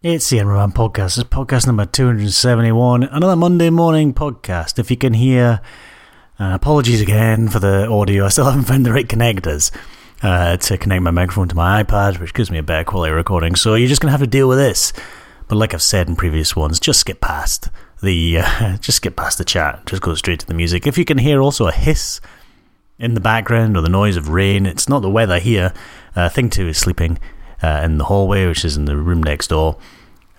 It's the Edinburgh Man Podcast. It's podcast number 271. Another Monday morning podcast. If you can hear, uh, apologies again for the audio. I still haven't found the right connectors uh, to connect my microphone to my iPad, which gives me a better quality recording. So you're just going to have to deal with this. But like I've said in previous ones, just skip past the uh, just skip past the chat. Just go straight to the music. If you can hear also a hiss in the background or the noise of rain, it's not the weather here. Uh, thing two is sleeping uh, in the hallway, which is in the room next door.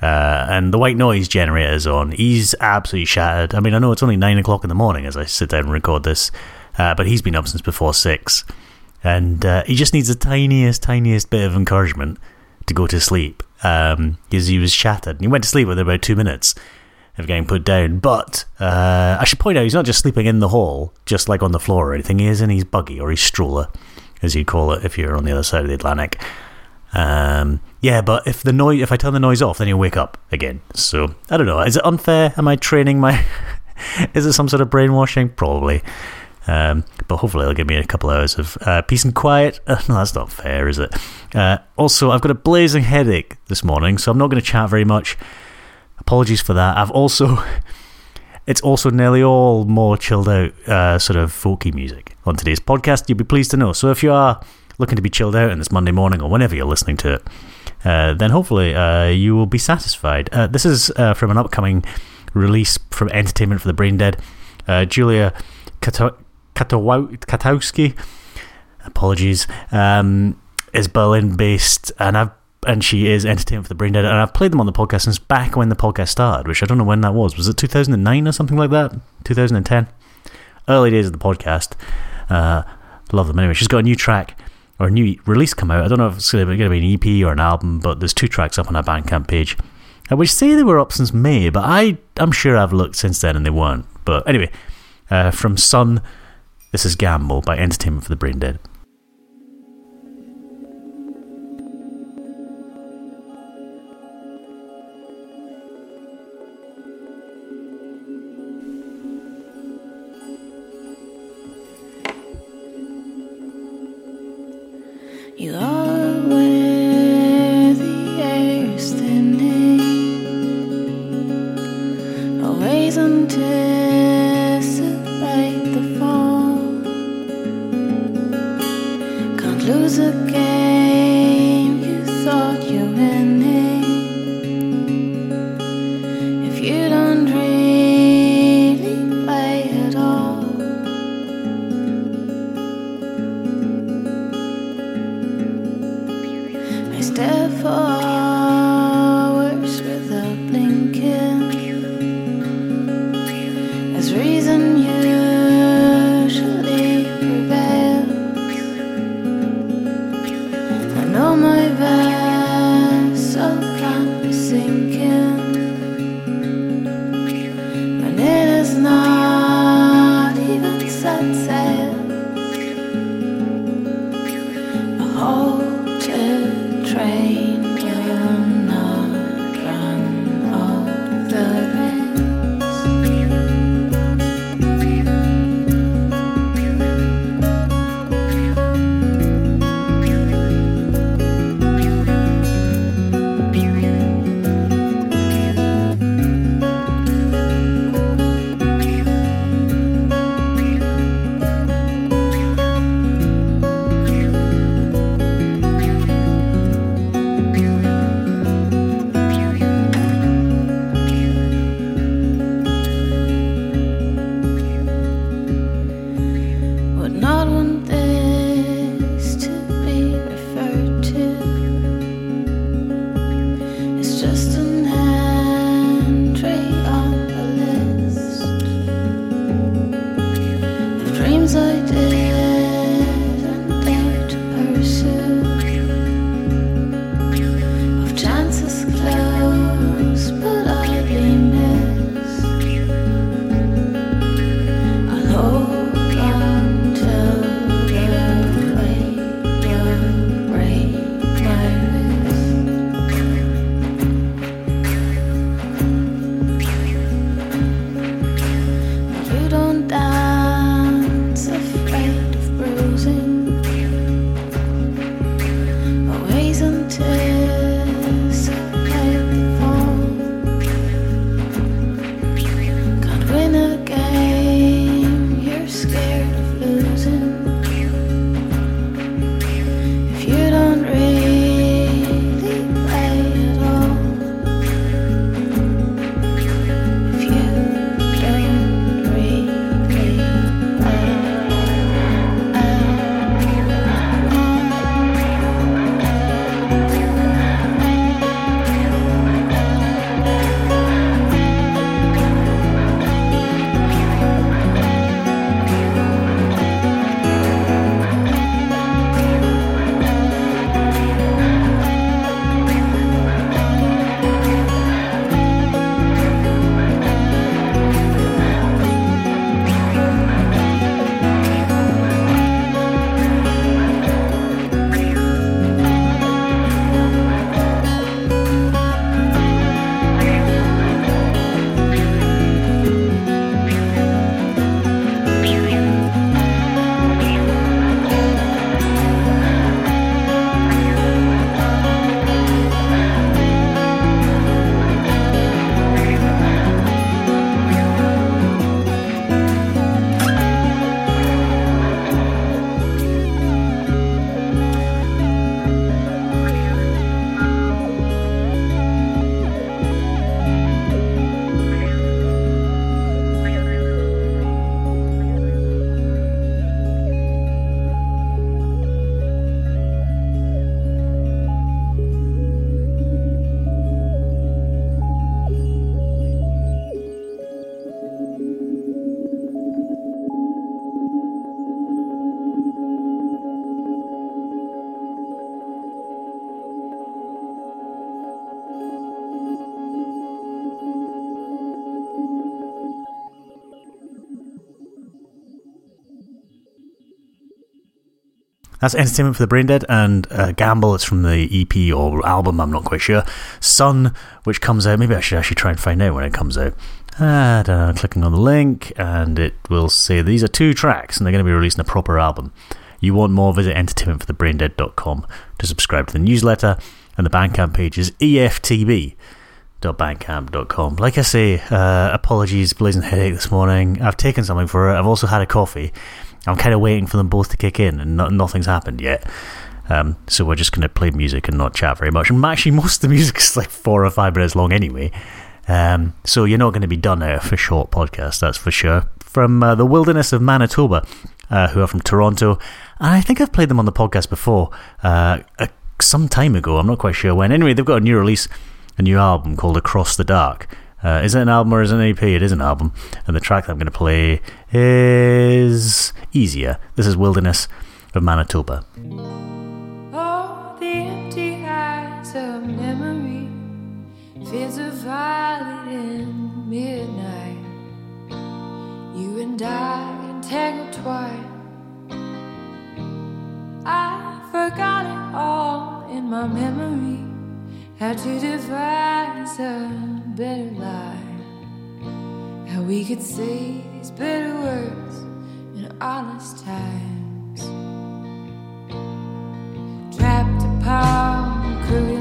Uh, and the white noise generator is on. He's absolutely shattered. I mean, I know it's only nine o'clock in the morning as I sit down and record this, uh, but he's been up since before six. And uh, he just needs the tiniest, tiniest bit of encouragement to go to sleep because um, he was shattered. And he went to sleep within about two minutes of getting put down. But uh, I should point out, he's not just sleeping in the hall, just like on the floor or anything. He is in his buggy or his stroller, as you'd call it if you're on the other side of the Atlantic. Um, yeah, but if the noise, if I turn the noise off, then he'll wake up again. So I don't know. Is it unfair? Am I training my? is it some sort of brainwashing? Probably. Um, but hopefully it'll give me a couple hours of uh, peace and quiet. Uh, no, that's not fair, is it? Uh, also, I've got a blazing headache this morning, so I'm not going to chat very much. Apologies for that. I've also, it's also nearly all more chilled out, uh, sort of folky music on today's podcast. You'll be pleased to know. So if you are looking to be chilled out on this Monday morning or whenever you're listening to it, uh, then hopefully uh, you will be satisfied. Uh, this is uh, from an upcoming release from Entertainment for the Brain Dead. Uh, Julia Kato- Katowski, apologies, um, is Berlin based, and I've and she is Entertainment for the Brain Dead, and I've played them on the podcast since back when the podcast started, which I don't know when that was. Was it 2009 or something like that? 2010? Early days of the podcast. Uh, love them anyway. She's got a new track or a new release come out. I don't know if it's going to be an EP or an album, but there's two tracks up on our Bandcamp page. Would say they were up since May, but I, I'm sure I've looked since then and they weren't. But anyway, uh, from Sun, this is Gamble by Entertainment for the Brain Dead. That's Entertainment for the Brain Dead, and uh, Gamble, it's from the EP or album, I'm not quite sure. Sun, which comes out, maybe I should actually try and find out when it comes out. I don't clicking on the link, and it will say these are two tracks, and they're going to be releasing a proper album. You want more, visit entertainmentforthebraindead.com to subscribe to the newsletter, and the Bandcamp page is eftb.bandcamp.com. Like I say, uh, apologies, blazing headache this morning. I've taken something for it. I've also had a coffee. I'm kind of waiting for them both to kick in, and no- nothing's happened yet. Um, so we're just going to play music and not chat very much. And actually, most of the music is like four or five minutes long anyway. Um, so you're not going to be done out for short podcast, that's for sure. From uh, the wilderness of Manitoba, uh, who are from Toronto, and I think I've played them on the podcast before, uh, some time ago. I'm not quite sure when. Anyway, they've got a new release, a new album called Across the Dark. Uh, is it an album or is it an EP? It is an album, and the track that I'm going to play is Easier. This is Wilderness of Manitoba. Oh, the empty eyes of memory, fields of violet in midnight. You and I entangled twine. I forgot it all in my memory. How to devise a better lie. How we could say these bitter words in honest times trapped upon crooked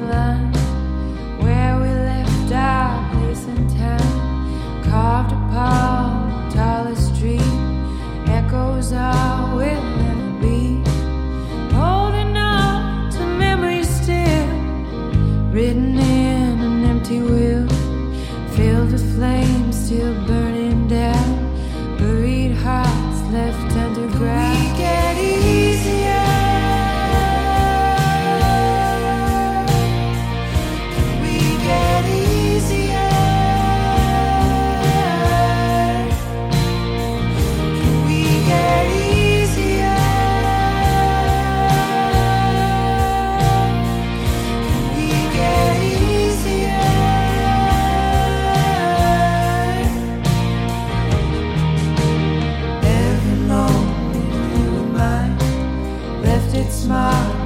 left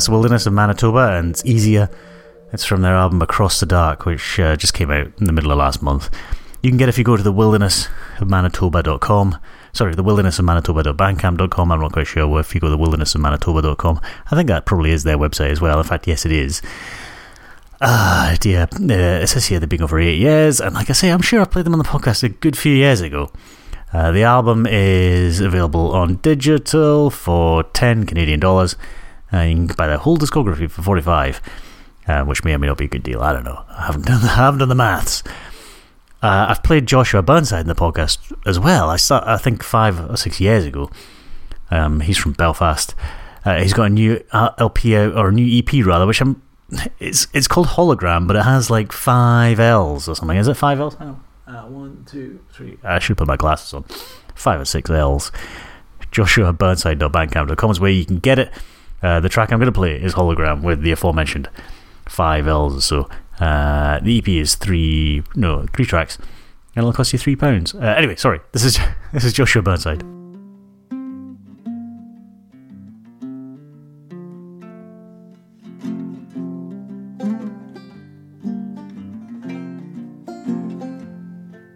That's Wilderness of Manitoba, and it's easier. It's from their album Across the Dark, which uh, just came out in the middle of last month. You can get it if you go to the wildernessofmanitoba.com. Sorry, the wildernessofmanitoba.bandcamp.com. I'm not quite sure where if you go to the wildernessofmanitoba.com. I think that probably is their website as well. In fact, yes, it is. Ah, dear. Uh, it says here they've been over eight years, and like I say, I'm sure I played them on the podcast a good few years ago. Uh, the album is available on digital for 10 Canadian dollars. Uh, you can buy the whole discography for 45, uh, which may or may not be a good deal. I don't know. I haven't done the, I haven't done the maths. Uh, I've played Joshua Burnside in the podcast as well. I start, I think five or six years ago. Um, he's from Belfast. Uh, he's got a new uh, LP out, or a new EP rather, which I'm. It's it's called Hologram, but it has like five L's or something. Is it five L's? Uh, one, two, three. I should put my glasses on. Five or six L's. Joshua Burnside.bandcamp.com is where you can get it. Uh, the track I'm going to play is Hologram with the aforementioned five L's or so. Uh, the EP is three, no, three tracks, and it'll cost you three pounds. Uh, anyway, sorry. This is this is Joshua Burnside.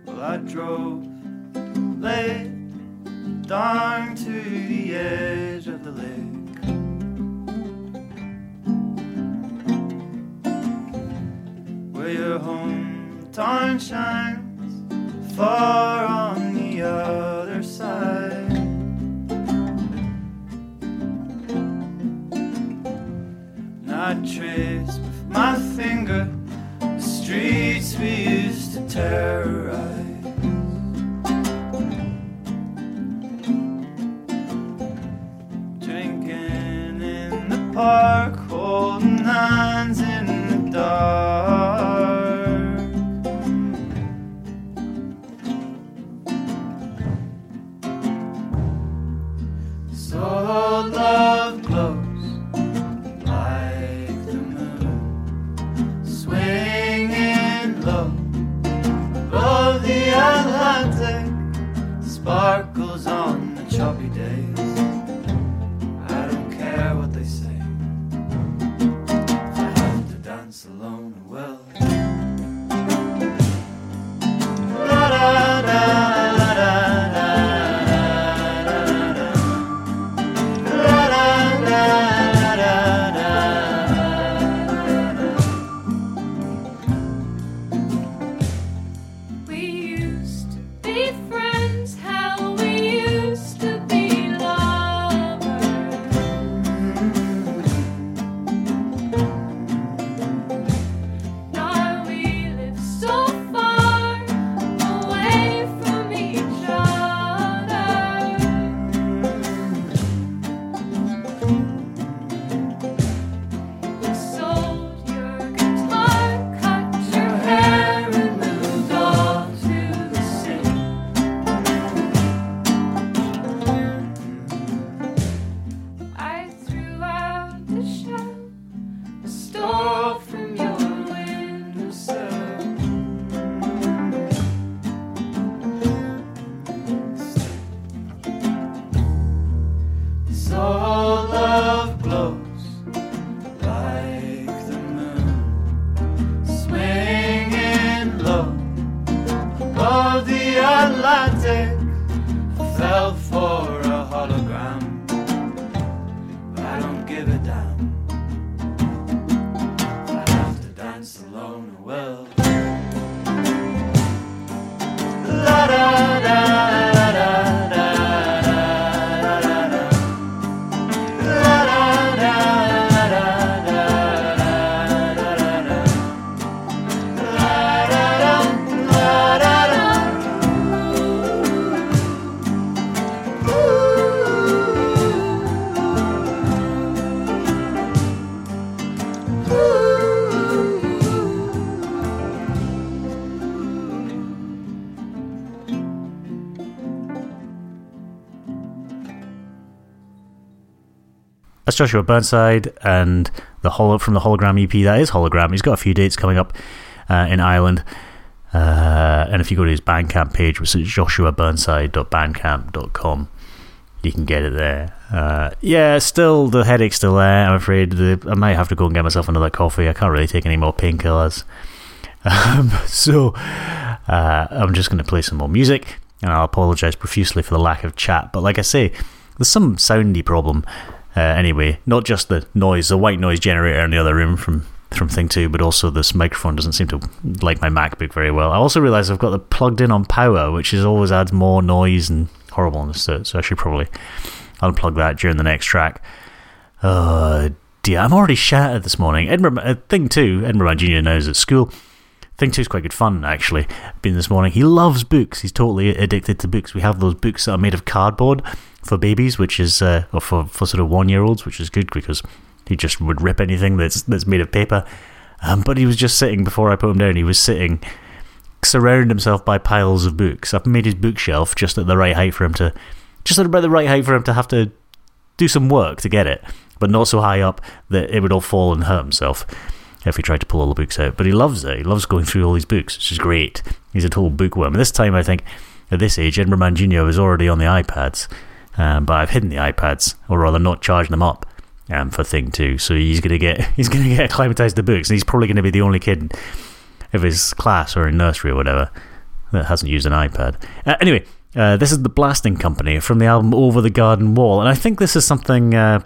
Well, I drove late down to the edge hometown shines far on the other side. And I trace with my finger the streets we used to terrorize. That's Joshua Burnside and the holo from the hologram EP. That is hologram. He's got a few dates coming up uh, in Ireland. Uh, and if you go to his Bandcamp page, which is joshuaburnside.bandcamp.com, you can get it there. Uh, yeah, still the headache's still there. I'm afraid the, I might have to go and get myself another coffee. I can't really take any more painkillers. Um, so uh, I'm just going to play some more music, and I'll apologise profusely for the lack of chat. But like I say, there's some soundy problem. Uh, anyway, not just the noise, the white noise generator in the other room from from Thing Two, but also this microphone doesn't seem to like my MacBook very well. I also realise I've got the plugged in on power, which is always adds more noise and horribleness to it. So I should probably unplug that during the next track. Oh dear, I'm already shattered this morning. Edinburgh uh, Thing Two, Edinburgh Junior knows at school. Thing is quite good fun, actually. Been this morning. He loves books. He's totally addicted to books. We have those books that are made of cardboard for babies, which is uh, or for for sort of one year olds, which is good because he just would rip anything that's that's made of paper. Um, but he was just sitting before I put him down. He was sitting, surrounded himself by piles of books. I've made his bookshelf just at the right height for him to, just at about the right height for him to have to do some work to get it, but not so high up that it would all fall and hurt himself if he tried to pull all the books out. But he loves it. He loves going through all these books, which is great. He's a total bookworm. This time, I think, at this age, Edinburgh Man Jr. already on the iPads, um, but I've hidden the iPads, or rather, not charged them up um, for Thing Two. So he's gonna get he's gonna get acclimatized to books, and he's probably gonna be the only kid of his class or in nursery or whatever that hasn't used an iPad. Uh, anyway. Uh, this is the Blasting Company from the album Over the Garden Wall, and I think this is something. Uh,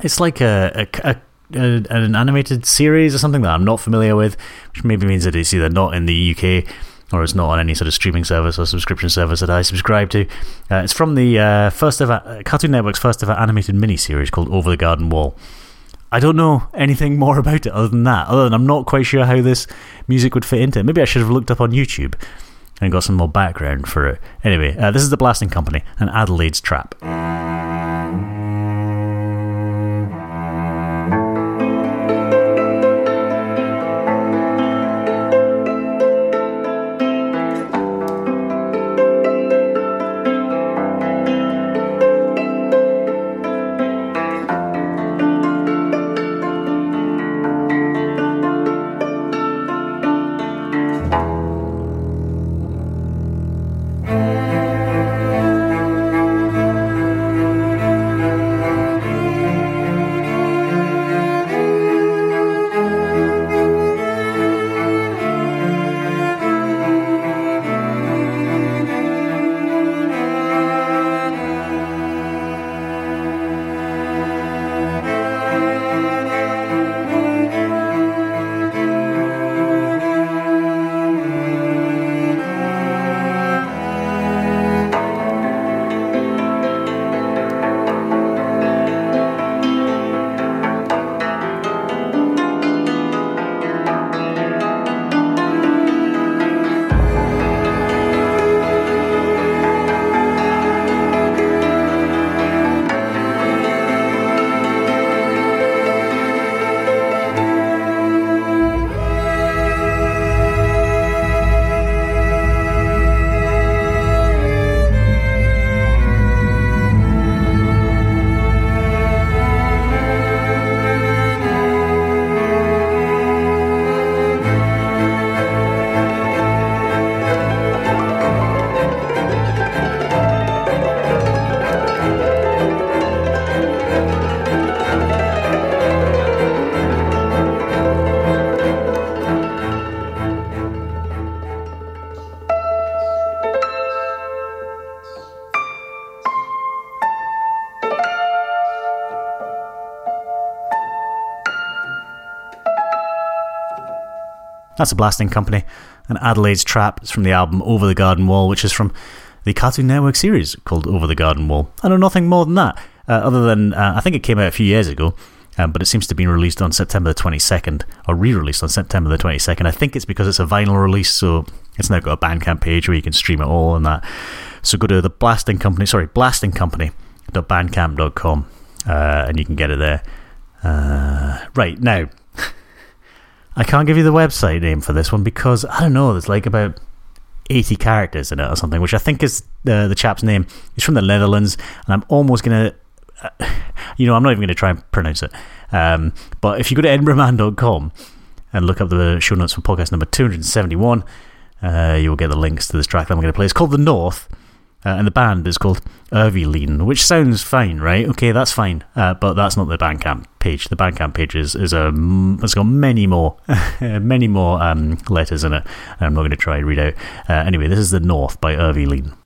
it's like a, a, a a, an animated series or something that I'm not familiar with, which maybe means that it's either not in the UK or it's not on any sort of streaming service or subscription service that I subscribe to. Uh, it's from the uh, first ever uh, Cartoon Network's first ever animated miniseries called Over the Garden Wall. I don't know anything more about it other than that. Other than I'm not quite sure how this music would fit into it. Maybe I should have looked up on YouTube and got some more background for it. Anyway, uh, this is the Blasting Company and Adelaide's Trap. That's a blasting company. And Adelaide's Trap is from the album Over the Garden Wall, which is from the Cartoon Network series called Over the Garden Wall. I know nothing more than that, uh, other than uh, I think it came out a few years ago, um, but it seems to have been released on September the 22nd, or re released on September the 22nd. I think it's because it's a vinyl release, so it's now got a Bandcamp page where you can stream it all and that. So go to the Blasting Company, sorry, Blasting Company.bandcamp.com, uh, and you can get it there. Uh, right, now. I can't give you the website name for this one because I don't know. There's like about eighty characters in it or something, which I think is the the chap's name. He's from the Netherlands, and I'm almost gonna, uh, you know, I'm not even gonna try and pronounce it. Um, but if you go to edinburghman.com and look up the show notes for podcast number 271, uh, you will get the links to this track that I'm going to play. It's called The North, Uh, and the band is called ErveLien, which sounds fine, right? Okay, that's fine. Uh, but that's not the Bandcamp page. The Bandcamp page is, is a, m- it's got many more, many more um, letters in it. I'm not going to try and read out. Uh, anyway, this is The North by ErveLien.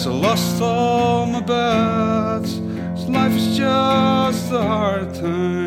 Guess I lost all my bets. So life is just a hard time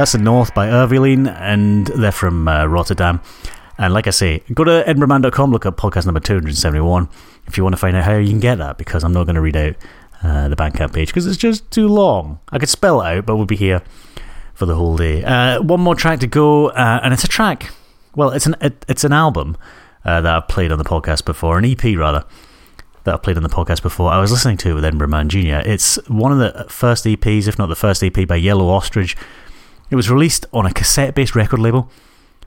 That's the North by ErveLien, and they're from uh, Rotterdam. And like I say, go to edinburghman.com, look up podcast number 271 if you want to find out how you can get that, because I'm not going to read out uh, the Bandcamp page because it's just too long. I could spell it out, but we'll be here for the whole day. Uh, one more track to go, uh, and it's a track. Well, it's an it, it's an album uh, that I've played on the podcast before, an EP rather that I've played on the podcast before. I was listening to it with Edinburgh Man Jr. It's one of the first EPs, if not the first EP, by Yellow Ostrich. It was released on a cassette based record label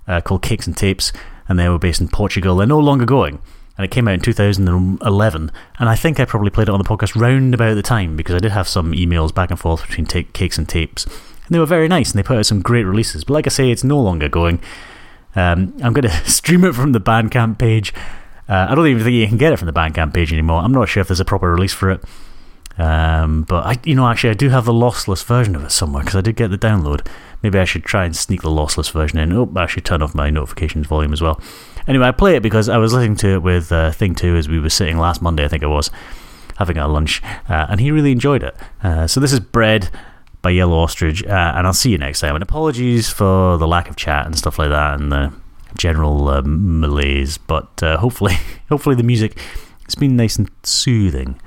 uh, called Cakes and Tapes, and they were based in Portugal. They're no longer going. And it came out in 2011. And I think I probably played it on the podcast round about the time because I did have some emails back and forth between Cakes and Tapes. And they were very nice and they put out some great releases. But like I say, it's no longer going. Um, I'm going to stream it from the Bandcamp page. Uh, I don't even think you can get it from the Bandcamp page anymore. I'm not sure if there's a proper release for it. Um, but I, you know, actually, I do have the lossless version of it somewhere because I did get the download. Maybe I should try and sneak the lossless version in. Oh, I should turn off my notifications volume as well. Anyway, I play it because I was listening to it with uh, Thing 2 as we were sitting last Monday, I think it was, having our lunch, uh, and he really enjoyed it. Uh, so this is Bread by Yellow Ostrich, uh, and I'll see you next time. And apologies for the lack of chat and stuff like that and the general um, malaise, but uh, hopefully, hopefully the music has been nice and soothing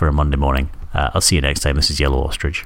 for a Monday morning. Uh, I'll see you next time. This is Yellow Ostrich.